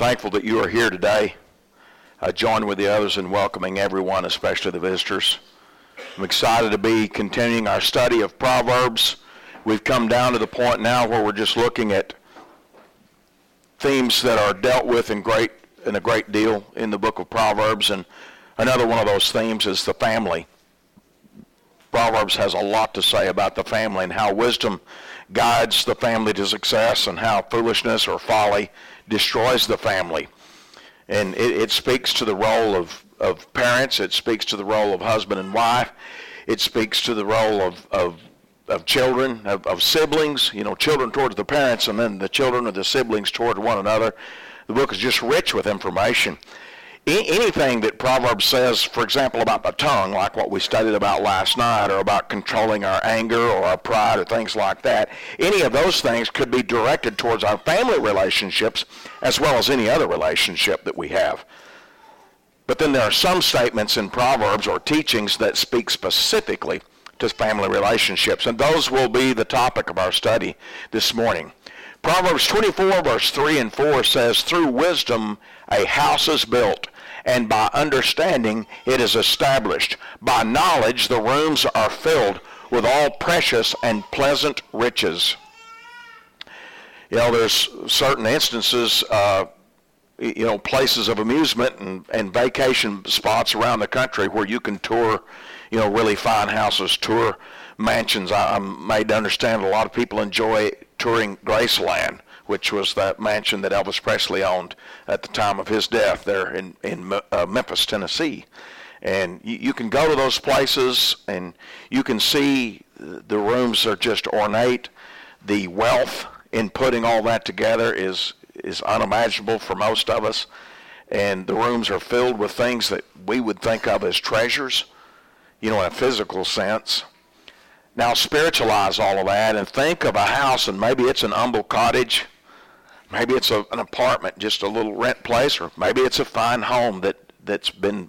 Thankful that you are here today. I join with the others in welcoming everyone, especially the visitors. I'm excited to be continuing our study of Proverbs. We've come down to the point now where we're just looking at themes that are dealt with in great in a great deal in the book of Proverbs and another one of those themes is the family. Proverbs has a lot to say about the family and how wisdom guides the family to success and how foolishness or folly destroys the family. And it, it speaks to the role of, of parents. It speaks to the role of husband and wife. It speaks to the role of, of, of children, of, of siblings, you know, children towards the parents and then the children of the siblings toward one another. The book is just rich with information anything that Proverbs says, for example, about the tongue, like what we studied about last night, or about controlling our anger or our pride or things like that, any of those things could be directed towards our family relationships as well as any other relationship that we have. But then there are some statements in Proverbs or teachings that speak specifically to family relationships, and those will be the topic of our study this morning. Proverbs 24, verse 3 and 4 says, Through wisdom a house is built, and by understanding it is established. By knowledge the rooms are filled with all precious and pleasant riches. You know, there's certain instances, uh, you know, places of amusement and, and vacation spots around the country where you can tour, you know, really fine houses, tour mansions. I, I'm made to understand a lot of people enjoy touring Graceland which was that mansion that Elvis Presley owned at the time of his death there in, in uh, Memphis, Tennessee. And you, you, can go to those places and you can see the rooms are just ornate. The wealth in putting all that together is, is unimaginable for most of us. And the rooms are filled with things that we would think of as treasures, you know, in a physical sense. Now spiritualize all of that and think of a house and maybe it's an humble cottage Maybe it's a, an apartment, just a little rent place, or maybe it's a fine home that, that's been,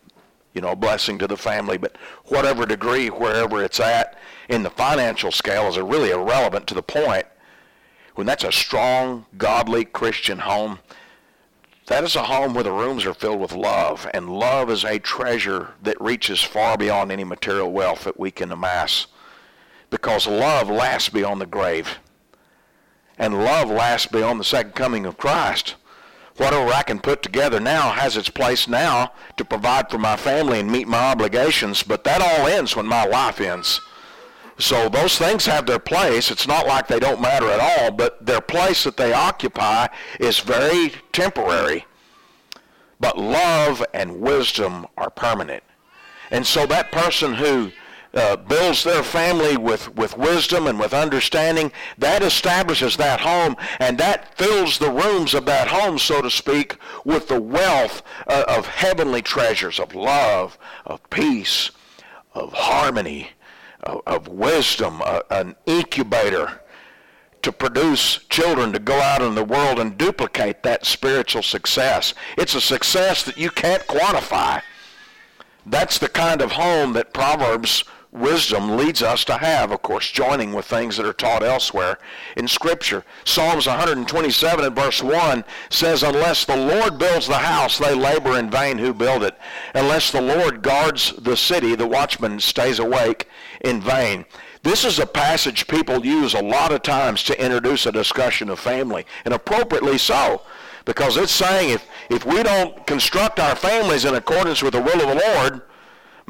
you know, a blessing to the family. But whatever degree, wherever it's at in the financial scale is really irrelevant to the point. When that's a strong, godly Christian home, that is a home where the rooms are filled with love, and love is a treasure that reaches far beyond any material wealth that we can amass. Because love lasts beyond the grave and love lasts beyond the second coming of Christ. Whatever I can put together now has its place now to provide for my family and meet my obligations, but that all ends when my life ends. So those things have their place. It's not like they don't matter at all, but their place that they occupy is very temporary. But love and wisdom are permanent. And so that person who uh, builds their family with, with wisdom and with understanding, that establishes that home and that fills the rooms of that home, so to speak, with the wealth uh, of heavenly treasures, of love, of peace, of harmony, of, of wisdom, uh, an incubator to produce children to go out in the world and duplicate that spiritual success. It's a success that you can't quantify. That's the kind of home that Proverbs wisdom leads us to have, of course, joining with things that are taught elsewhere in Scripture. Psalms 127 and verse 1 says, Unless the Lord builds the house, they labor in vain who build it. Unless the Lord guards the city, the watchman stays awake in vain. This is a passage people use a lot of times to introduce a discussion of family, and appropriately so. Because it's saying if, if we don't construct our families in accordance with the will of the Lord,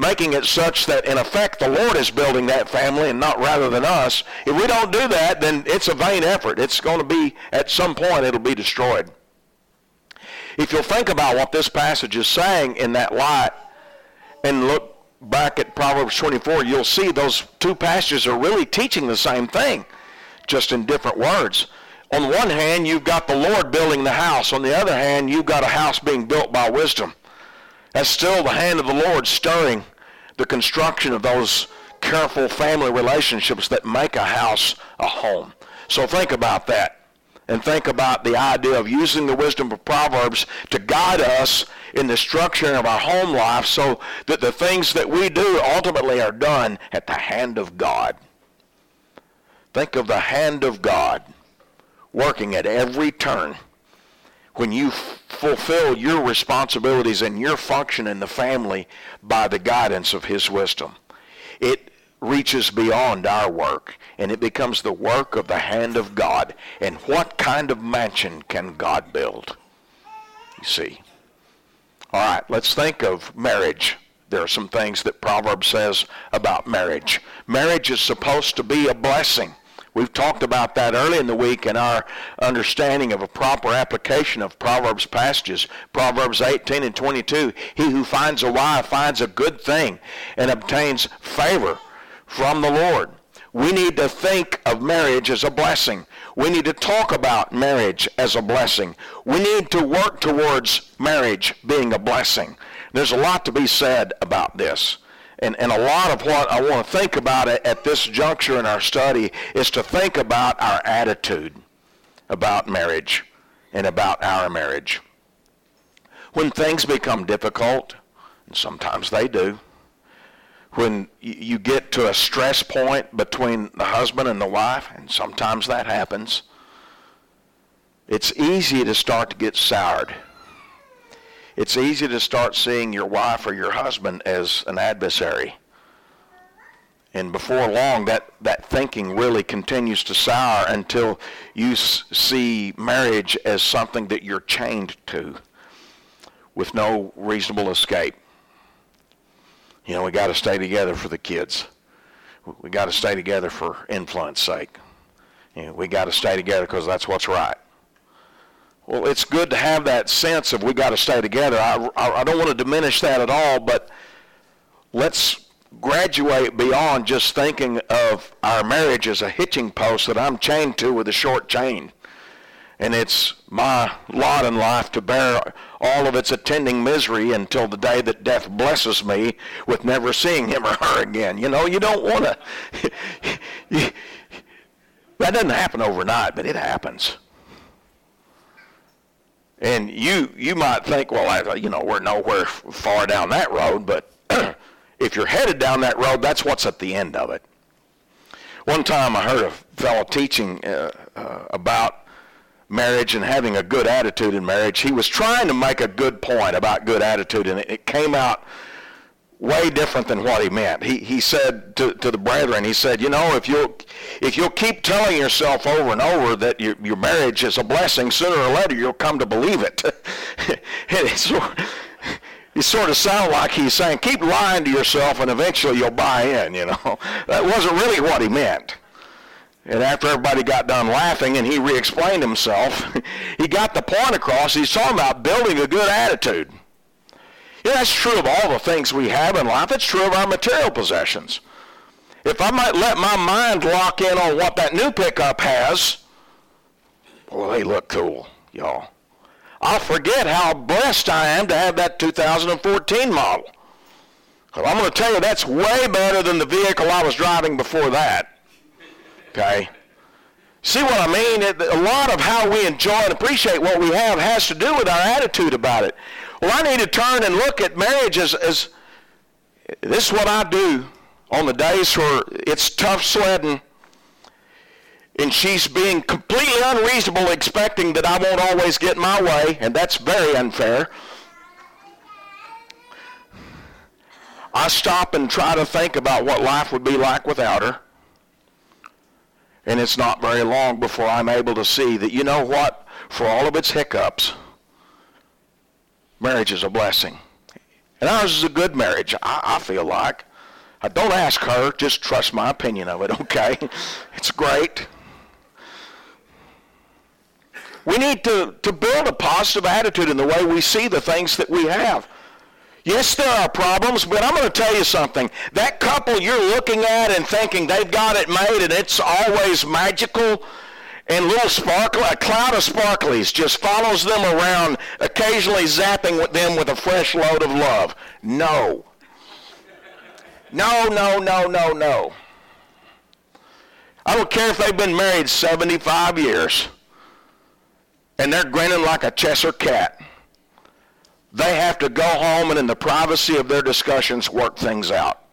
making it such that in effect the Lord is building that family and not rather than us. If we don't do that, then it's a vain effort. It's going to be, at some point, it'll be destroyed. If you'll think about what this passage is saying in that light and look back at Proverbs 24, you'll see those two passages are really teaching the same thing, just in different words. On one hand, you've got the Lord building the house. On the other hand, you've got a house being built by wisdom. That's still the hand of the Lord stirring the construction of those careful family relationships that make a house a home. So think about that. And think about the idea of using the wisdom of Proverbs to guide us in the structure of our home life so that the things that we do ultimately are done at the hand of God. Think of the hand of God working at every turn when you fulfill your responsibilities and your function in the family by the guidance of his wisdom. It reaches beyond our work and it becomes the work of the hand of God. And what kind of mansion can God build? You see. All right, let's think of marriage. There are some things that Proverbs says about marriage. Marriage is supposed to be a blessing. We've talked about that early in the week in our understanding of a proper application of Proverbs passages. Proverbs 18 and 22. He who finds a wife finds a good thing and obtains favor from the Lord. We need to think of marriage as a blessing. We need to talk about marriage as a blessing. We need to work towards marriage being a blessing. There's a lot to be said about this. And, and a lot of what I want to think about at this juncture in our study is to think about our attitude about marriage and about our marriage. When things become difficult, and sometimes they do, when you get to a stress point between the husband and the wife, and sometimes that happens, it's easy to start to get soured. It's easy to start seeing your wife or your husband as an adversary. And before long, that, that thinking really continues to sour until you s- see marriage as something that you're chained to with no reasonable escape. You know, we got to stay together for the kids. We got to stay together for influence sake. You know, we got to stay together because that's what's right. Well, it's good to have that sense of we got to stay together. I, I, I don't want to diminish that at all, but let's graduate beyond just thinking of our marriage as a hitching post that I'm chained to with a short chain and it's my lot in life to bear all of its attending misery until the day that death blesses me with never seeing him or her again. You know, you don't want to. that doesn't happen overnight, but it happens. And you you might think, well, I, you know, we're nowhere far down that road, but if you're headed down that road, that's what's at the end of it. One time I heard a fellow teaching uh, uh, about marriage and having a good attitude in marriage. He was trying to make a good point about good attitude, and it, it came out way different than what he meant. He, he said to, to the brethren, he said, you know, if you'll, if you'll keep telling yourself over and over that your, your marriage is a blessing, sooner or later you'll come to believe it. it, sort, it sort of sounded like he's saying, keep lying to yourself and eventually you'll buy in, you know. That wasn't really what he meant. And after everybody got done laughing and he re-explained himself, he got the point across. He's talking about building a good attitude. Yeah, that's true of all the things we have in life. It's true of our material possessions. If I might let my mind lock in on what that new pickup has, well, they look cool, y'all. I'll forget how blessed I am to have that 2014 model. I'm going to tell you that's way better than the vehicle I was driving before that. Okay? See what I mean? A lot of how we enjoy and appreciate what we have has to do with our attitude about it. Well, I need to turn and look at marriage as, as this is what I do on the days where it's tough sledding and she's being completely unreasonable expecting that I won't always get my way, and that's very unfair. I stop and try to think about what life would be like without her. And it's not very long before I'm able to see that, you know what? For all of its hiccups, marriage is a blessing. And ours is a good marriage, I, I feel like. I don't ask her, just trust my opinion of it, okay? It's great. We need to, to build a positive attitude in the way we see the things that we have. Yes, there are problems, but I'm going to tell you something. That couple you're looking at and thinking they've got it made and it's always magical and little sparkle, a cloud of sparklies just follows them around, occasionally zapping them with a fresh load of love. No. No, no, no, no, no. I don't care if they've been married 75 years and they're grinning like a Cheshire cat. They have to go home and in the privacy of their discussions work things out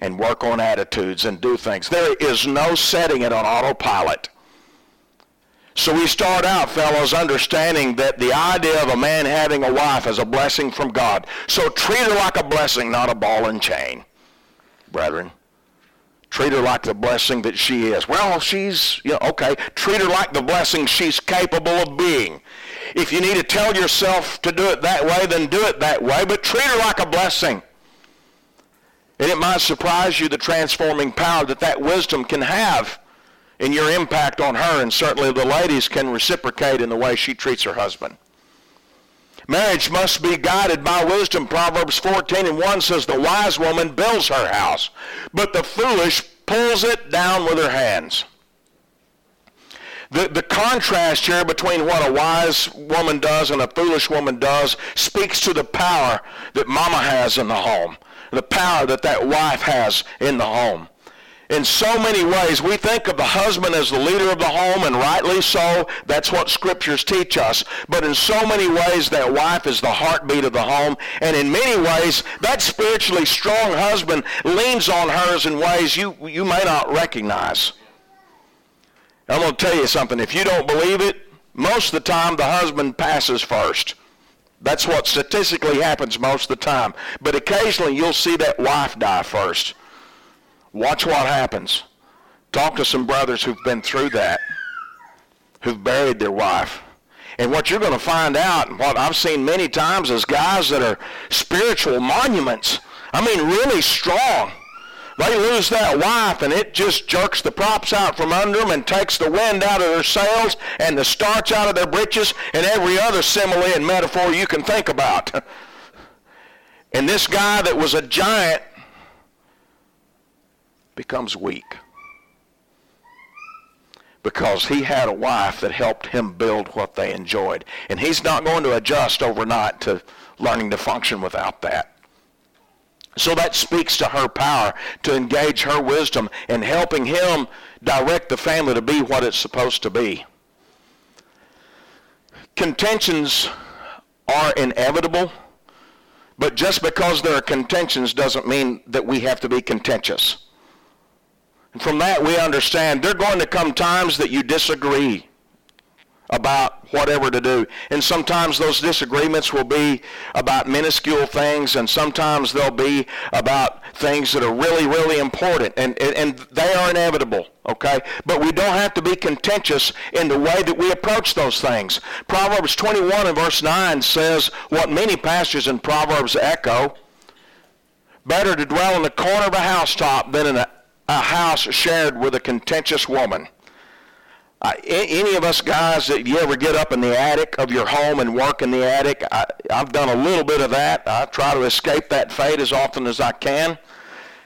and work on attitudes and do things. There is no setting it on autopilot. So we start out, fellows, understanding that the idea of a man having a wife is a blessing from God. So treat her like a blessing, not a ball and chain, brethren. Treat her like the blessing that she is. Well, she's, you know, okay. Treat her like the blessing she's capable of being. If you need to tell yourself to do it that way, then do it that way, but treat her like a blessing. And it might surprise you the transforming power that that wisdom can have in your impact on her, and certainly the ladies can reciprocate in the way she treats her husband. Marriage must be guided by wisdom. Proverbs 14 and 1 says, The wise woman builds her house, but the foolish pulls it down with her hands. The, the contrast here between what a wise woman does and a foolish woman does speaks to the power that mama has in the home, the power that that wife has in the home in so many ways. We think of the husband as the leader of the home, and rightly so. That's what scriptures teach us. But in so many ways, that wife is the heartbeat of the home. And in many ways, that spiritually strong husband leans on hers in ways you, you may not recognize. I'm going to tell you something. If you don't believe it, most of the time the husband passes first. That's what statistically happens most of the time. But occasionally you'll see that wife die first. Watch what happens. Talk to some brothers who've been through that, who've buried their wife. And what you're going to find out, and what I've seen many times, is guys that are spiritual monuments. I mean, really strong. They lose that wife, and it just jerks the props out from under them and takes the wind out of their sails and the starch out of their breeches and every other simile and metaphor you can think about. and this guy that was a giant becomes weak because he had a wife that helped him build what they enjoyed. And he's not going to adjust overnight to learning to function without that. So that speaks to her power to engage her wisdom in helping him direct the family to be what it's supposed to be. Contentions are inevitable, but just because there are contentions doesn't mean that we have to be contentious. And from that, we understand there are going to come times that you disagree about whatever to do. And sometimes those disagreements will be about minuscule things, and sometimes they'll be about things that are really, really important. And, and, and they are inevitable, okay? But we don't have to be contentious in the way that we approach those things. Proverbs 21 and verse 9 says what many pastors in Proverbs echo, better to dwell in the corner of a housetop than in a a house shared with a contentious woman. Uh, any of us guys that you ever get up in the attic of your home and work in the attic, I, I've done a little bit of that. I try to escape that fate as often as I can.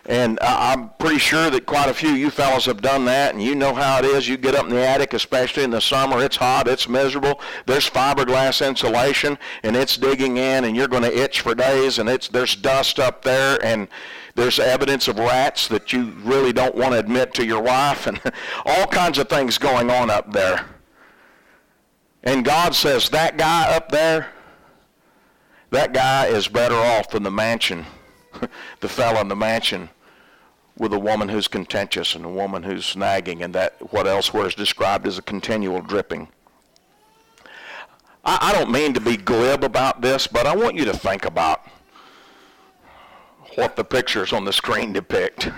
And I'm pretty sure that quite a few of you fellows have done that, and you know how it is. You get up in the attic, especially in the summer. It's hot. It's miserable. There's fiberglass insulation, and it's digging in, and you're going to itch for days, and it's there's dust up there, and there's evidence of rats that you really don't want to admit to your wife, and all kinds of things going on up there. And God says, that guy up there, that guy is better off than the mansion, the fellow in the mansion with a woman who's contentious and a woman who's nagging and that what elsewhere is described as a continual dripping. I, I don't mean to be glib about this, but I want you to think about what the pictures on the screen depict.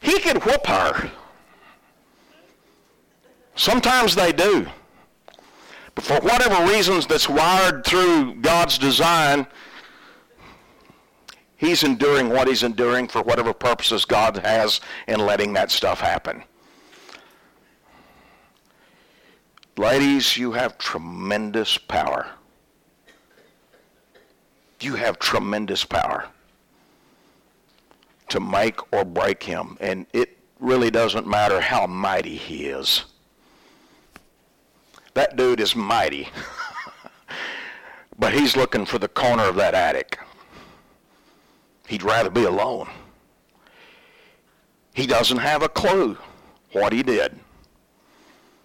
he could whoop her. Sometimes they do. But for whatever reasons that's wired through God's design, He's enduring what he's enduring for whatever purposes God has in letting that stuff happen. Ladies, you have tremendous power. You have tremendous power to make or break him. And it really doesn't matter how mighty he is. That dude is mighty. but he's looking for the corner of that attic. He'd rather be alone. He doesn't have a clue what he did.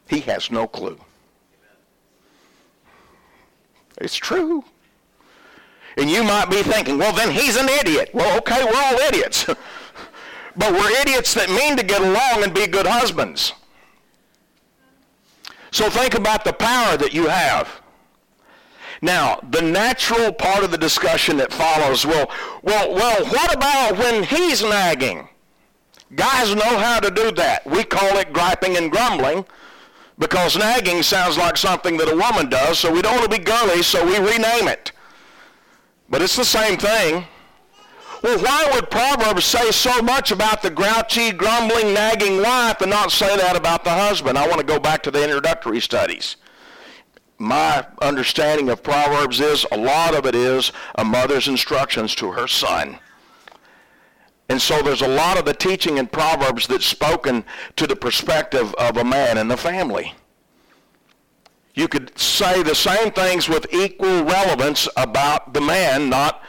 He has no clue. It's true. And you might be thinking, well, then he's an idiot. Well, okay, we're all idiots. but we're idiots that mean to get along and be good husbands. So think about the power that you have. Now, the natural part of the discussion that follows, well, well, well, what about when he's nagging? Guys know how to do that. We call it griping and grumbling because nagging sounds like something that a woman does, so we don't want to be girly, so we rename it. But it's the same thing. Well, why would Proverbs say so much about the grouchy, grumbling, nagging wife and not say that about the husband? I want to go back to the introductory studies. My understanding of Proverbs is a lot of it is a mother's instructions to her son. And so there's a lot of the teaching in Proverbs that's spoken to the perspective of a man and the family. You could say the same things with equal relevance about the man not,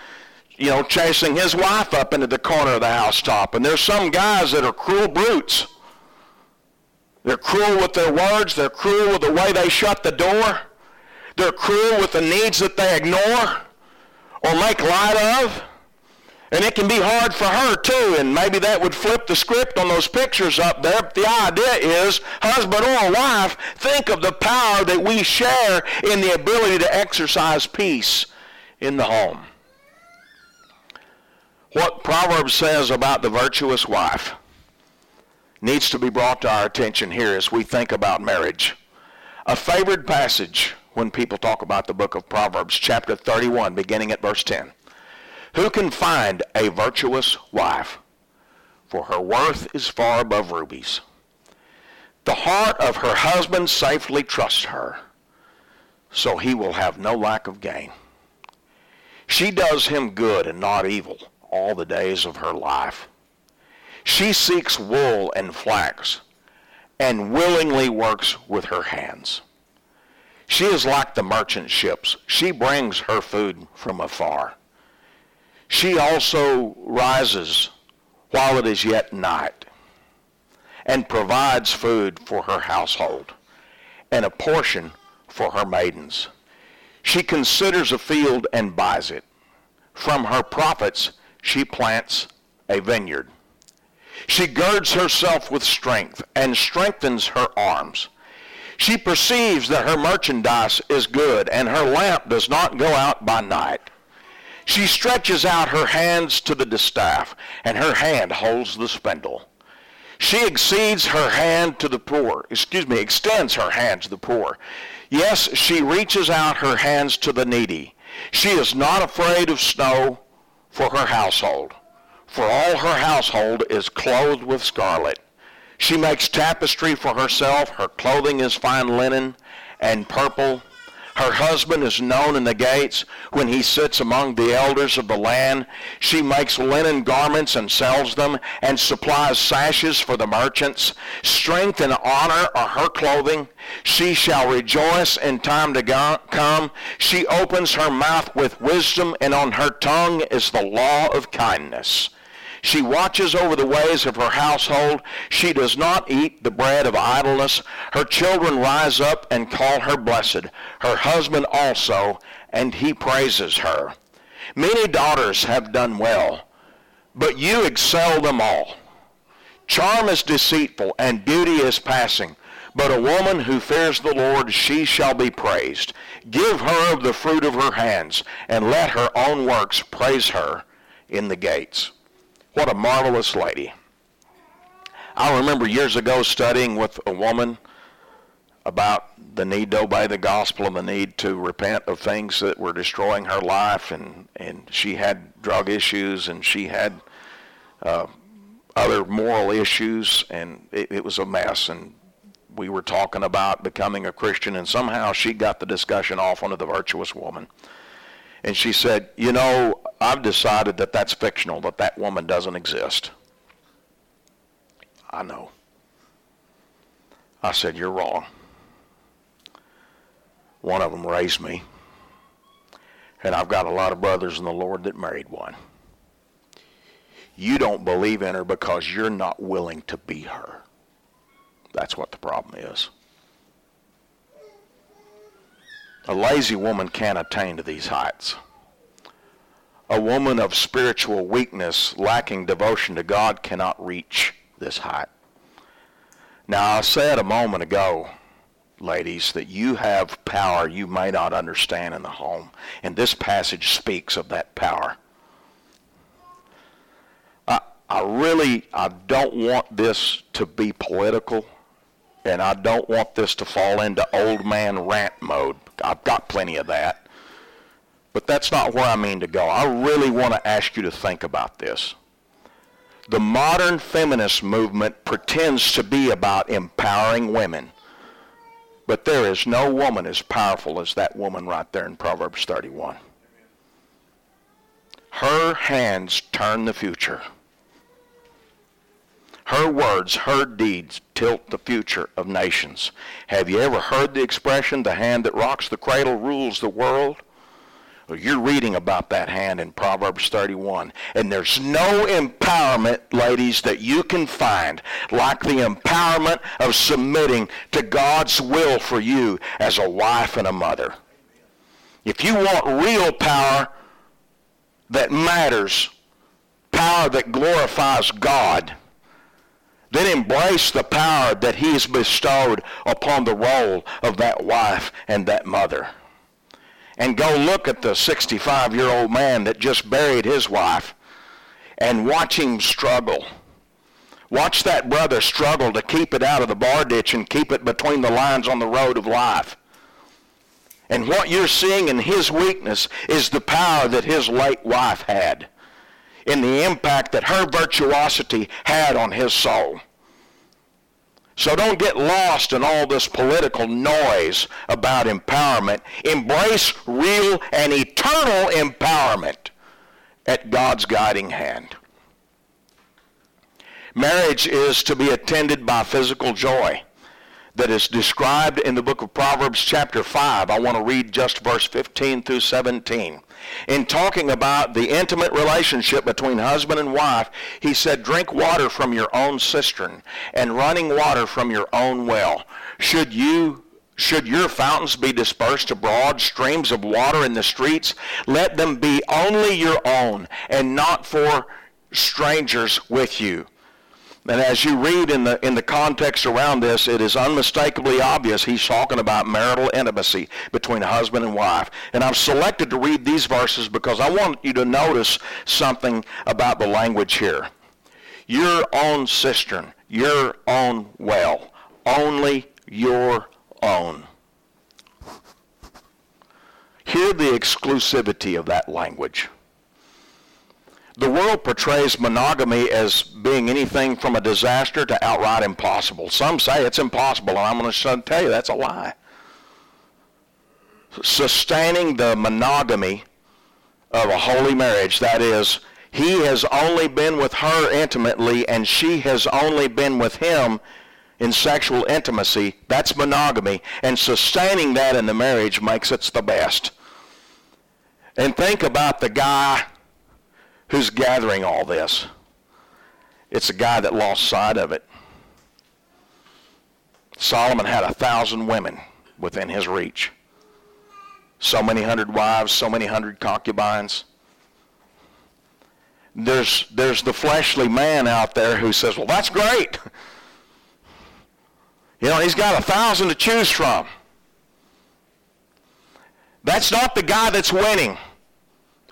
you know, chasing his wife up into the corner of the housetop. And there's some guys that are cruel brutes. They're cruel with their words. They're cruel with the way they shut the door. They're cruel with the needs that they ignore or make light of. And it can be hard for her too, and maybe that would flip the script on those pictures up there. But the idea is, husband or wife, think of the power that we share in the ability to exercise peace in the home. What Proverbs says about the virtuous wife needs to be brought to our attention here as we think about marriage. A favored passage when people talk about the book of Proverbs, chapter 31, beginning at verse 10. Who can find a virtuous wife? For her worth is far above rubies. The heart of her husband safely trusts her, so he will have no lack of gain. She does him good and not evil all the days of her life. She seeks wool and flax and willingly works with her hands. She is like the merchant ships. She brings her food from afar. She also rises while it is yet night and provides food for her household and a portion for her maidens. She considers a field and buys it. From her profits she plants a vineyard. She girds herself with strength and strengthens her arms. She perceives that her merchandise is good and her lamp does not go out by night. She stretches out her hands to the distaff, and her hand holds the spindle. She exceeds her hand to the poor, excuse me, extends her hand to the poor. Yes, she reaches out her hands to the needy. She is not afraid of snow for her household, for all her household is clothed with scarlet. She makes tapestry for herself. Her clothing is fine linen and purple her husband is known in the gates when he sits among the elders of the land. She makes linen garments and sells them and supplies sashes for the merchants. Strength and honor are her clothing. She shall rejoice in time to go- come. She opens her mouth with wisdom and on her tongue is the law of kindness. She watches over the ways of her household. She does not eat the bread of idleness. Her children rise up and call her blessed. Her husband also, and he praises her. Many daughters have done well, but you excel them all. Charm is deceitful, and beauty is passing. But a woman who fears the Lord, she shall be praised. Give her of the fruit of her hands, and let her own works praise her in the gates. What a marvelous lady. I remember years ago studying with a woman about the need to obey the gospel and the need to repent of things that were destroying her life and, and she had drug issues and she had uh, other moral issues and it, it was a mess and we were talking about becoming a Christian and somehow she got the discussion off onto the virtuous woman. And she said, you know, I've decided that that's fictional, that that woman doesn't exist. I know. I said, you're wrong. One of them raised me. And I've got a lot of brothers in the Lord that married one. You don't believe in her because you're not willing to be her. That's what the problem is. A lazy woman can't attain to these heights. A woman of spiritual weakness, lacking devotion to God, cannot reach this height. Now, I said a moment ago, ladies, that you have power you may not understand in the home. And this passage speaks of that power. I, I really, I don't want this to be political, and I don't want this to fall into old man rant mode. I've got plenty of that. But that's not where I mean to go. I really want to ask you to think about this. The modern feminist movement pretends to be about empowering women. But there is no woman as powerful as that woman right there in Proverbs 31. Her hands turn the future. Her words, her deeds tilt the future of nations. Have you ever heard the expression, the hand that rocks the cradle rules the world? Well, you're reading about that hand in Proverbs 31. And there's no empowerment, ladies, that you can find like the empowerment of submitting to God's will for you as a wife and a mother. If you want real power that matters, power that glorifies God, then embrace the power that he has bestowed upon the role of that wife and that mother and go look at the 65 year old man that just buried his wife and watch him struggle. Watch that brother struggle to keep it out of the bar ditch and keep it between the lines on the road of life. And what you're seeing in his weakness is the power that his late wife had in the impact that her virtuosity had on his soul. So don't get lost in all this political noise about empowerment. Embrace real and eternal empowerment at God's guiding hand. Marriage is to be attended by physical joy that is described in the book of Proverbs chapter 5. I want to read just verse 15 through 17 in talking about the intimate relationship between husband and wife, he said, drink water from your own cistern and running water from your own well. Should you should your fountains be dispersed abroad, streams of water in the streets, let them be only your own and not for strangers with you. And as you read in the, in the context around this, it is unmistakably obvious he's talking about marital intimacy between husband and wife. And I've selected to read these verses because I want you to notice something about the language here. Your own cistern, your own well, only your own. Hear the exclusivity of that language the world portrays monogamy as being anything from a disaster to outright impossible. Some say it's impossible, and I'm going to tell you that's a lie. Sustaining the monogamy of a holy marriage, that is, he has only been with her intimately and she has only been with him in sexual intimacy, that's monogamy. And sustaining that in the marriage makes it the best. And think about the guy Who's gathering all this? It's a guy that lost sight of it. Solomon had a thousand women within his reach. So many hundred wives, so many hundred concubines. There's, there's the fleshly man out there who says, well, that's great. You know, he's got a thousand to choose from. That's not the guy that's winning.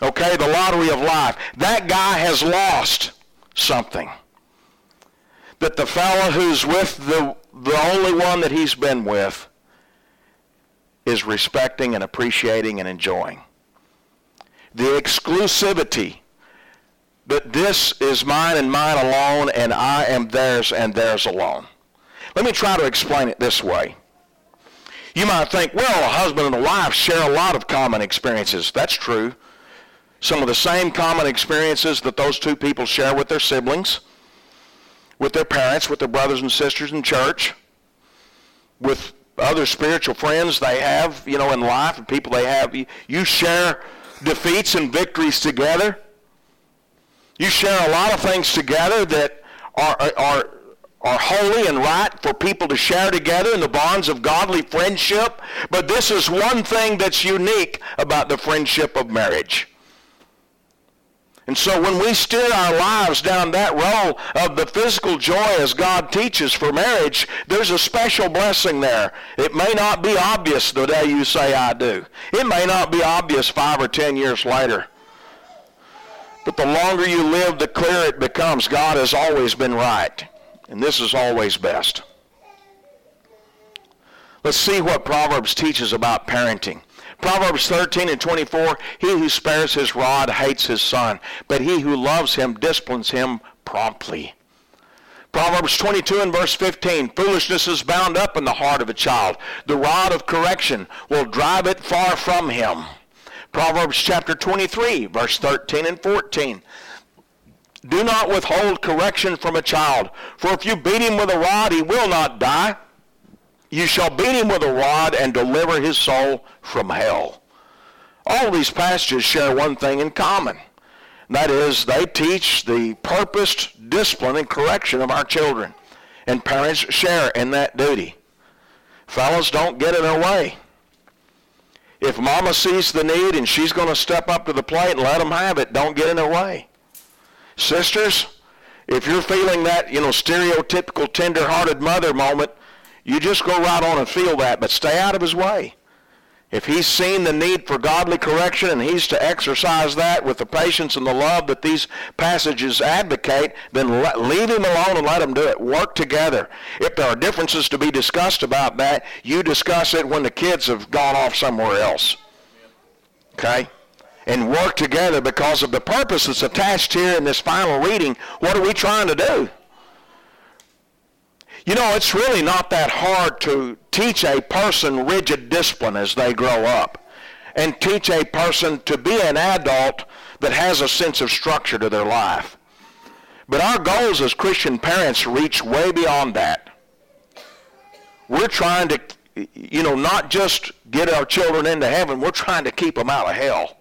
Okay, the lottery of life. That guy has lost something. That the fellow who's with the, the only one that he's been with is respecting and appreciating and enjoying. The exclusivity that this is mine and mine alone and I am theirs and theirs alone. Let me try to explain it this way. You might think, well, a husband and a wife share a lot of common experiences. That's true some of the same common experiences that those two people share with their siblings, with their parents, with their brothers and sisters in church, with other spiritual friends they have, you know, in life and people they have. You share defeats and victories together. You share a lot of things together that are, are, are holy and right for people to share together in the bonds of godly friendship. But this is one thing that's unique about the friendship of marriage. And so when we steer our lives down that road of the physical joy as God teaches for marriage, there's a special blessing there. It may not be obvious the day you say I do. It may not be obvious five or ten years later. But the longer you live, the clearer it becomes. God has always been right. And this is always best. Let's see what Proverbs teaches about parenting. Proverbs 13 and 24, he who spares his rod hates his son, but he who loves him disciplines him promptly. Proverbs 22 and verse 15, foolishness is bound up in the heart of a child. The rod of correction will drive it far from him. Proverbs chapter 23, verse 13 and 14. Do not withhold correction from a child, for if you beat him with a rod, he will not die. You shall beat him with a rod and deliver his soul from hell. All these passages share one thing in common. That is, they teach the purposed discipline and correction of our children. And parents share in that duty. Fellas, don't get in their way. If mama sees the need and she's going to step up to the plate and let them have it, don't get in their way. Sisters, if you're feeling that, you know, stereotypical tender-hearted mother moment, you just go right on and feel that, but stay out of his way. If he's seen the need for godly correction and he's to exercise that with the patience and the love that these passages advocate, then let, leave him alone and let him do it. Work together. If there are differences to be discussed about that, you discuss it when the kids have gone off somewhere else. Okay? And work together because of the purpose that's attached here in this final reading. What are we trying to do? You know, it's really not that hard to teach a person rigid discipline as they grow up and teach a person to be an adult that has a sense of structure to their life. But our goals as Christian parents reach way beyond that. We're trying to, you know, not just get our children into heaven, we're trying to keep them out of hell.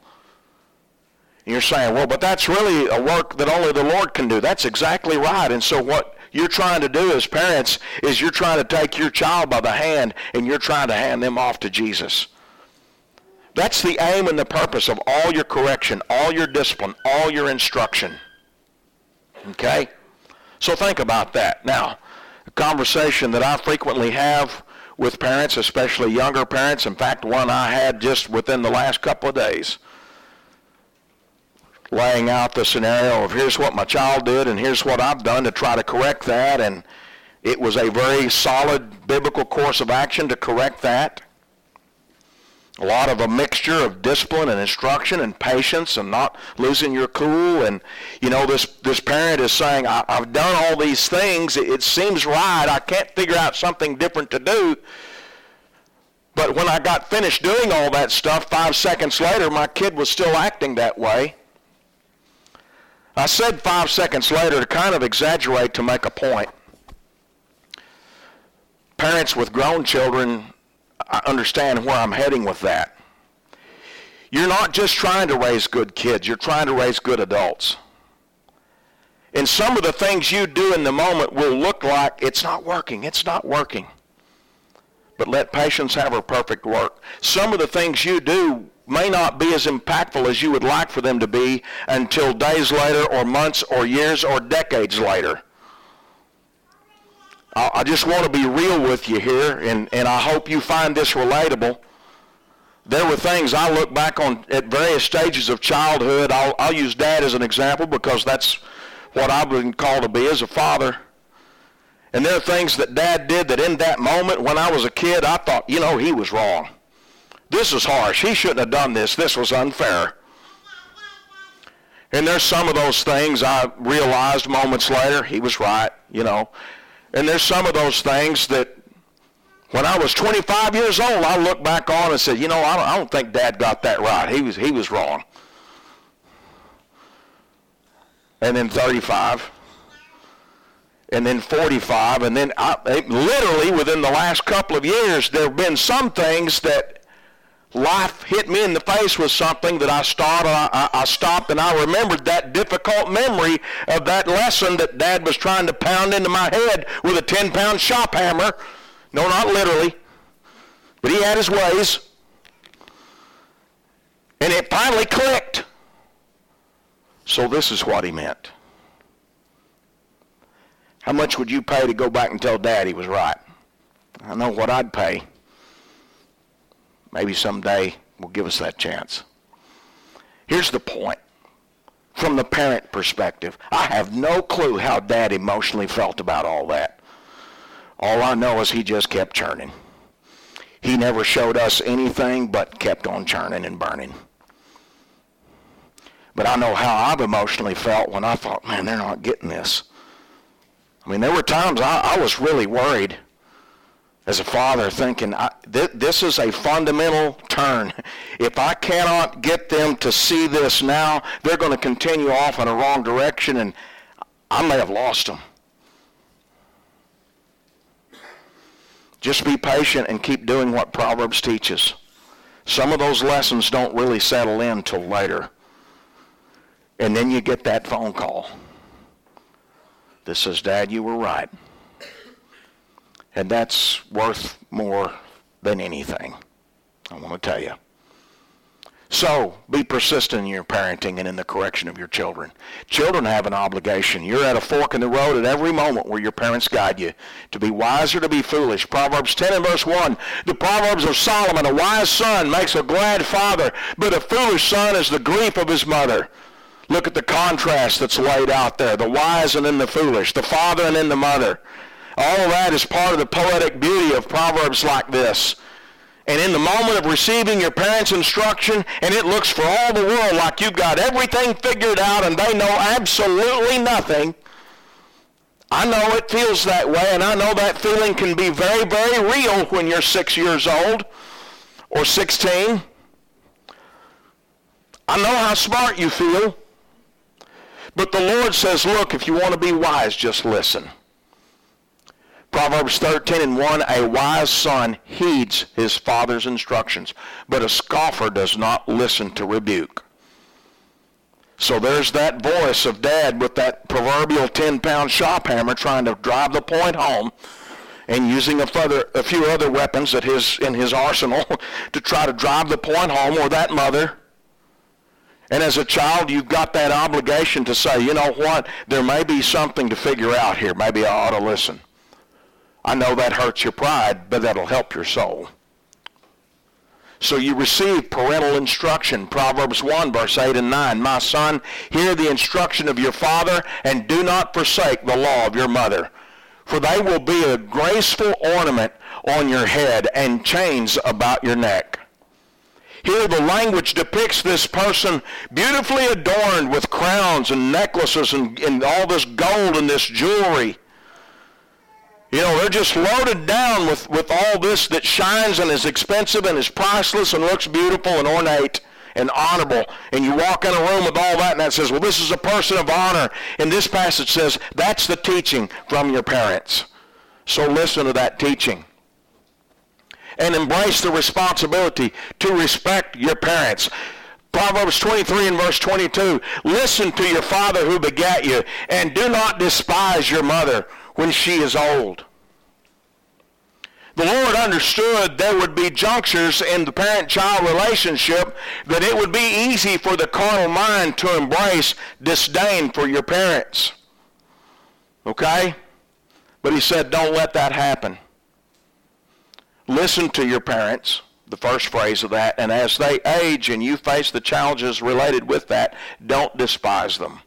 And you're saying, well, but that's really a work that only the Lord can do. That's exactly right. And so what you're trying to do as parents is you're trying to take your child by the hand and you're trying to hand them off to Jesus. That's the aim and the purpose of all your correction, all your discipline, all your instruction. Okay? So think about that. Now, a conversation that I frequently have with parents, especially younger parents, in fact, one I had just within the last couple of days laying out the scenario of here's what my child did and here's what I've done to try to correct that. And it was a very solid biblical course of action to correct that. A lot of a mixture of discipline and instruction and patience and not losing your cool. And, you know, this, this parent is saying, I, have done all these things. It, it seems right. I can't figure out something different to do. But when I got finished doing all that stuff, five seconds later, my kid was still acting that way. I said five seconds later to kind of exaggerate to make a point. Parents with grown children I understand where I'm heading with that. You're not just trying to raise good kids, you're trying to raise good adults. And some of the things you do in the moment will look like it's not working, it's not working. But let patience have her perfect work. Some of the things you do may not be as impactful as you would like for them to be until days later or months or years or decades later. I just want to be real with you here, and, and I hope you find this relatable. There were things I look back on at various stages of childhood. I'll, I'll use dad as an example because that's what I've been called to be as a father. And there are things that dad did that in that moment when I was a kid, I thought, you know, he was wrong. This is harsh. He shouldn't have done this. This was unfair. And there's some of those things I realized moments later, he was right, you know. And there's some of those things that when I was 25 years old, I look back on and said, you know, I don't, think Dad got that right. He was, he was wrong. And then 35 and then 45, and then I, literally within the last couple of years, there have been some things that life hit me in the face with something that I stopped, I, I, stopped and I remembered that difficult memory of that lesson that Dad was trying to pound into my head with a 10-pound shop hammer. No, not literally, but he had his ways. And it finally clicked. So this is what he meant. How much would you pay to go back and tell Dad he was right? I know what I'd pay. Maybe someday will give us that chance. Here's the point. From the parent perspective, I have no clue how dad emotionally felt about all that. All I know is he just kept churning. He never showed us anything but kept on churning and burning. But I know how I've emotionally felt when I thought, man, they're not getting this. I mean, there were times I, I was really worried as a father thinking, th- this is a fundamental turn. If I cannot get them to see this now, they're going to continue off in a wrong direction, and I may have lost them. Just be patient and keep doing what Proverbs teaches. Some of those lessons don't really settle in till later. And then you get that phone call that says, Dad, you were right. And that's worth more than anything. I want to tell you. So, be persistent in your parenting and in the correction of your children. Children have an obligation. You're at a fork in the road at every moment where your parents guide you to be wise or to be foolish. Proverbs 10 and verse 1, the Proverbs of Solomon, a wise son makes a glad father, but a foolish son is the grief of his mother. Look at the contrast that's laid out there, the wise and then the foolish, the father and then the mother. All of that is part of the poetic beauty of Proverbs like this. And in the moment of receiving your parents' instruction, and it looks for all the world like you've got everything figured out and they know absolutely nothing, I know it feels that way, and I know that feeling can be very, very real when you're six years old or 16. I know how smart you feel. But the Lord says, look, if you want to be wise, just listen. Proverbs 13 and 1, a wise son heeds his father's instructions, but a scoffer does not listen to rebuke. So there's that voice of dad with that proverbial 10-pound shop hammer trying to drive the point home and using a, further, a few other weapons his, in his arsenal to try to drive the point home, or that mother. And as a child, you've got that obligation to say, you know what, there may be something to figure out here. Maybe I ought to listen. I know that hurts your pride, but that'll help your soul. So you receive parental instruction. Proverbs 1, verse 8 and 9. My son, hear the instruction of your father, and do not forsake the law of your mother. For they will be a graceful ornament on your head and chains about your neck. Here the language depicts this person beautifully adorned with crowns and necklaces and, and all this gold and this jewelry. You know, they're just loaded down with, with all this that shines and is expensive and is priceless and looks beautiful and ornate and honorable. And you walk in a room with all that and that says, well, this is a person of honor. And this passage says, that's the teaching from your parents. So listen to that teaching. And embrace the responsibility to respect your parents. Proverbs 23 and verse 22, listen to your father who begat you, and do not despise your mother when she is old. The Lord understood there would be junctures in the parent-child relationship that it would be easy for the carnal mind to embrace disdain for your parents. Okay? But he said, don't let that happen. Listen to your parents, the first phrase of that, and as they age and you face the challenges related with that, don't despise them.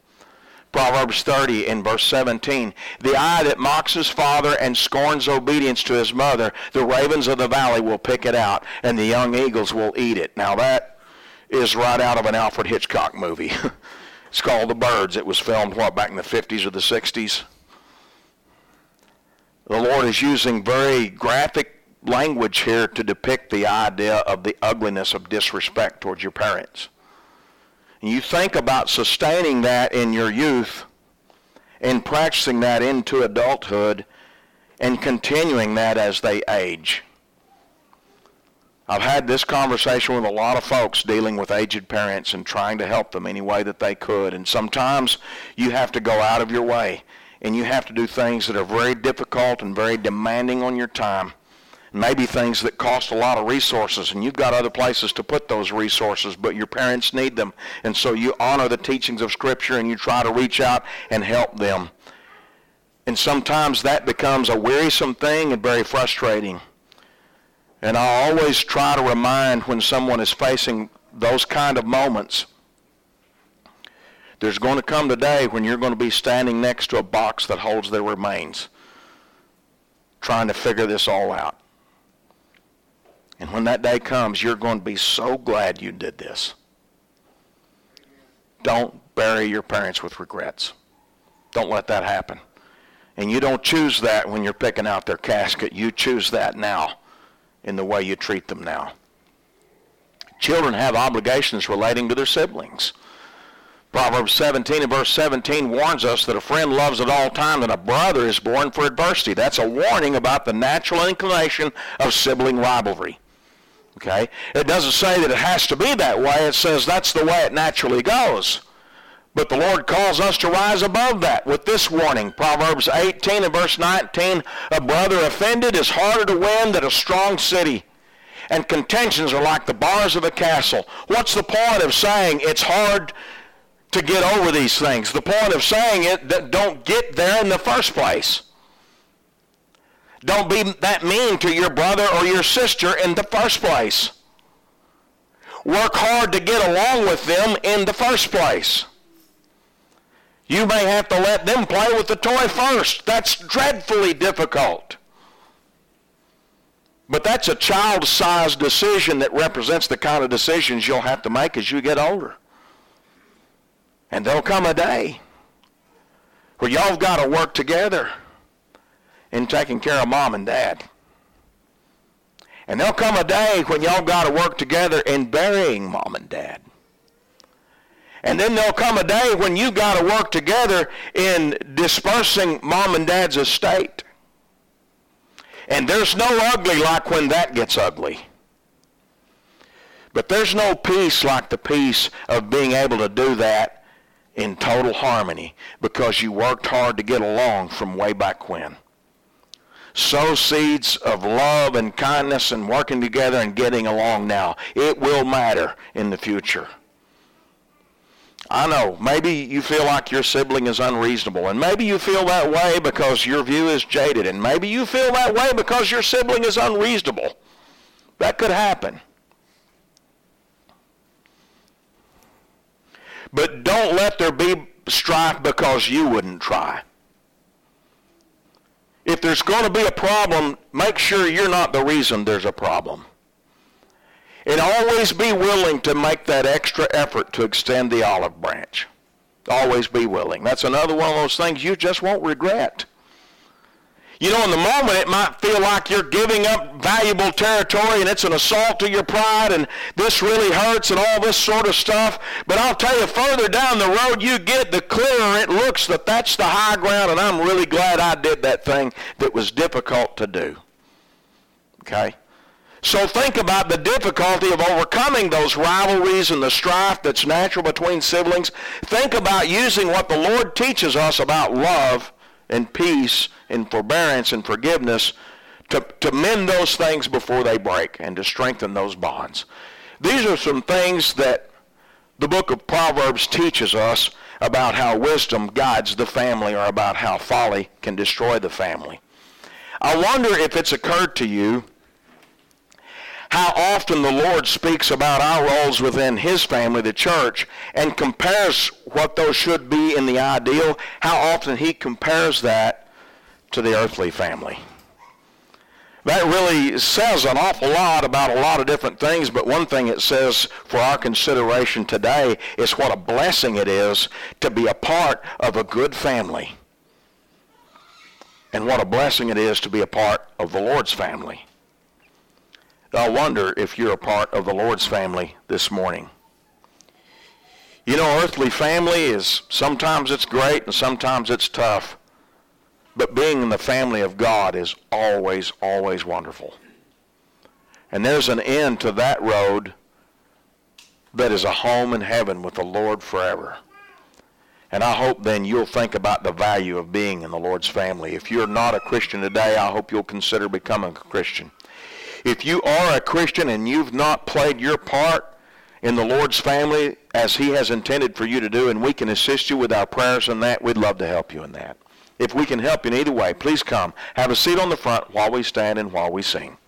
Proverbs 30 in verse 17. The eye that mocks his father and scorns obedience to his mother, the ravens of the valley will pick it out, and the young eagles will eat it. Now that is right out of an Alfred Hitchcock movie. it's called The Birds. It was filmed, what, back in the 50s or the 60s? The Lord is using very graphic language here to depict the idea of the ugliness of disrespect towards your parents. And you think about sustaining that in your youth and practicing that into adulthood and continuing that as they age. I've had this conversation with a lot of folks dealing with aged parents and trying to help them any way that they could. And sometimes you have to go out of your way and you have to do things that are very difficult and very demanding on your time. Maybe things that cost a lot of resources, and you've got other places to put those resources, but your parents need them. And so you honor the teachings of Scripture and you try to reach out and help them. And sometimes that becomes a wearisome thing and very frustrating. And I always try to remind when someone is facing those kind of moments, there's going to come a day when you're going to be standing next to a box that holds their remains, trying to figure this all out. And when that day comes, you're going to be so glad you did this. Don't bury your parents with regrets. Don't let that happen. And you don't choose that when you're picking out their casket. You choose that now in the way you treat them now. Children have obligations relating to their siblings. Proverbs 17 and verse 17 warns us that a friend loves at all times and a brother is born for adversity. That's a warning about the natural inclination of sibling rivalry. Okay? It doesn't say that it has to be that way. It says that's the way it naturally goes. But the Lord calls us to rise above that with this warning. Proverbs 18 and verse 19, a brother offended is harder to win than a strong city. And contentions are like the bars of a castle. What's the point of saying it's hard to get over these things? The point of saying it that don't get there in the first place. Don't be that mean to your brother or your sister in the first place. Work hard to get along with them in the first place. You may have to let them play with the toy first. That's dreadfully difficult. But that's a child-sized decision that represents the kind of decisions you'll have to make as you get older. And there'll come a day where y'all have got to work together in taking care of mom and dad. And there'll come a day when y'all got to work together in burying mom and dad. And then there'll come a day when you got to work together in dispersing mom and dad's estate. And there's no ugly like when that gets ugly. But there's no peace like the peace of being able to do that in total harmony because you worked hard to get along from way back when. Sow seeds of love and kindness and working together and getting along now. It will matter in the future. I know. Maybe you feel like your sibling is unreasonable, and maybe you feel that way because your view is jaded, and maybe you feel that way because your sibling is unreasonable. That could happen. But don't let there be strife because you wouldn't try. If there's going to be a problem, make sure you're not the reason there's a problem. And always be willing to make that extra effort to extend the olive branch. Always be willing. That's another one of those things you just won't regret. You know, in the moment, it might feel like you're giving up valuable territory and it's an assault to your pride and this really hurts and all this sort of stuff. But I'll tell you, further down the road you get, the clearer it looks that that's the high ground and I'm really glad I did that thing that was difficult to do. Okay? So think about the difficulty of overcoming those rivalries and the strife that's natural between siblings. Think about using what the Lord teaches us about love and peace and forbearance and forgiveness to, to mend those things before they break and to strengthen those bonds. These are some things that the book of Proverbs teaches us about how wisdom guides the family or about how folly can destroy the family. I wonder if it's occurred to you how often the Lord speaks about our roles within his family, the church, and compares what those should be in the ideal, how often he compares that to the earthly family. That really says an awful lot about a lot of different things, but one thing it says for our consideration today is what a blessing it is to be a part of a good family. And what a blessing it is to be a part of the Lord's family. I wonder if you're a part of the Lord's family this morning. You know, earthly family is sometimes it's great and sometimes it's tough. But being in the family of God is always, always wonderful. And there's an end to that road that is a home in heaven with the Lord forever. And I hope then you'll think about the value of being in the Lord's family. If you're not a Christian today, I hope you'll consider becoming a Christian. If you are a Christian and you've not played your part in the Lord's family as he has intended for you to do, and we can assist you with our prayers in that, we'd love to help you in that. If we can help you in either way, please come. Have a seat on the front while we stand and while we sing.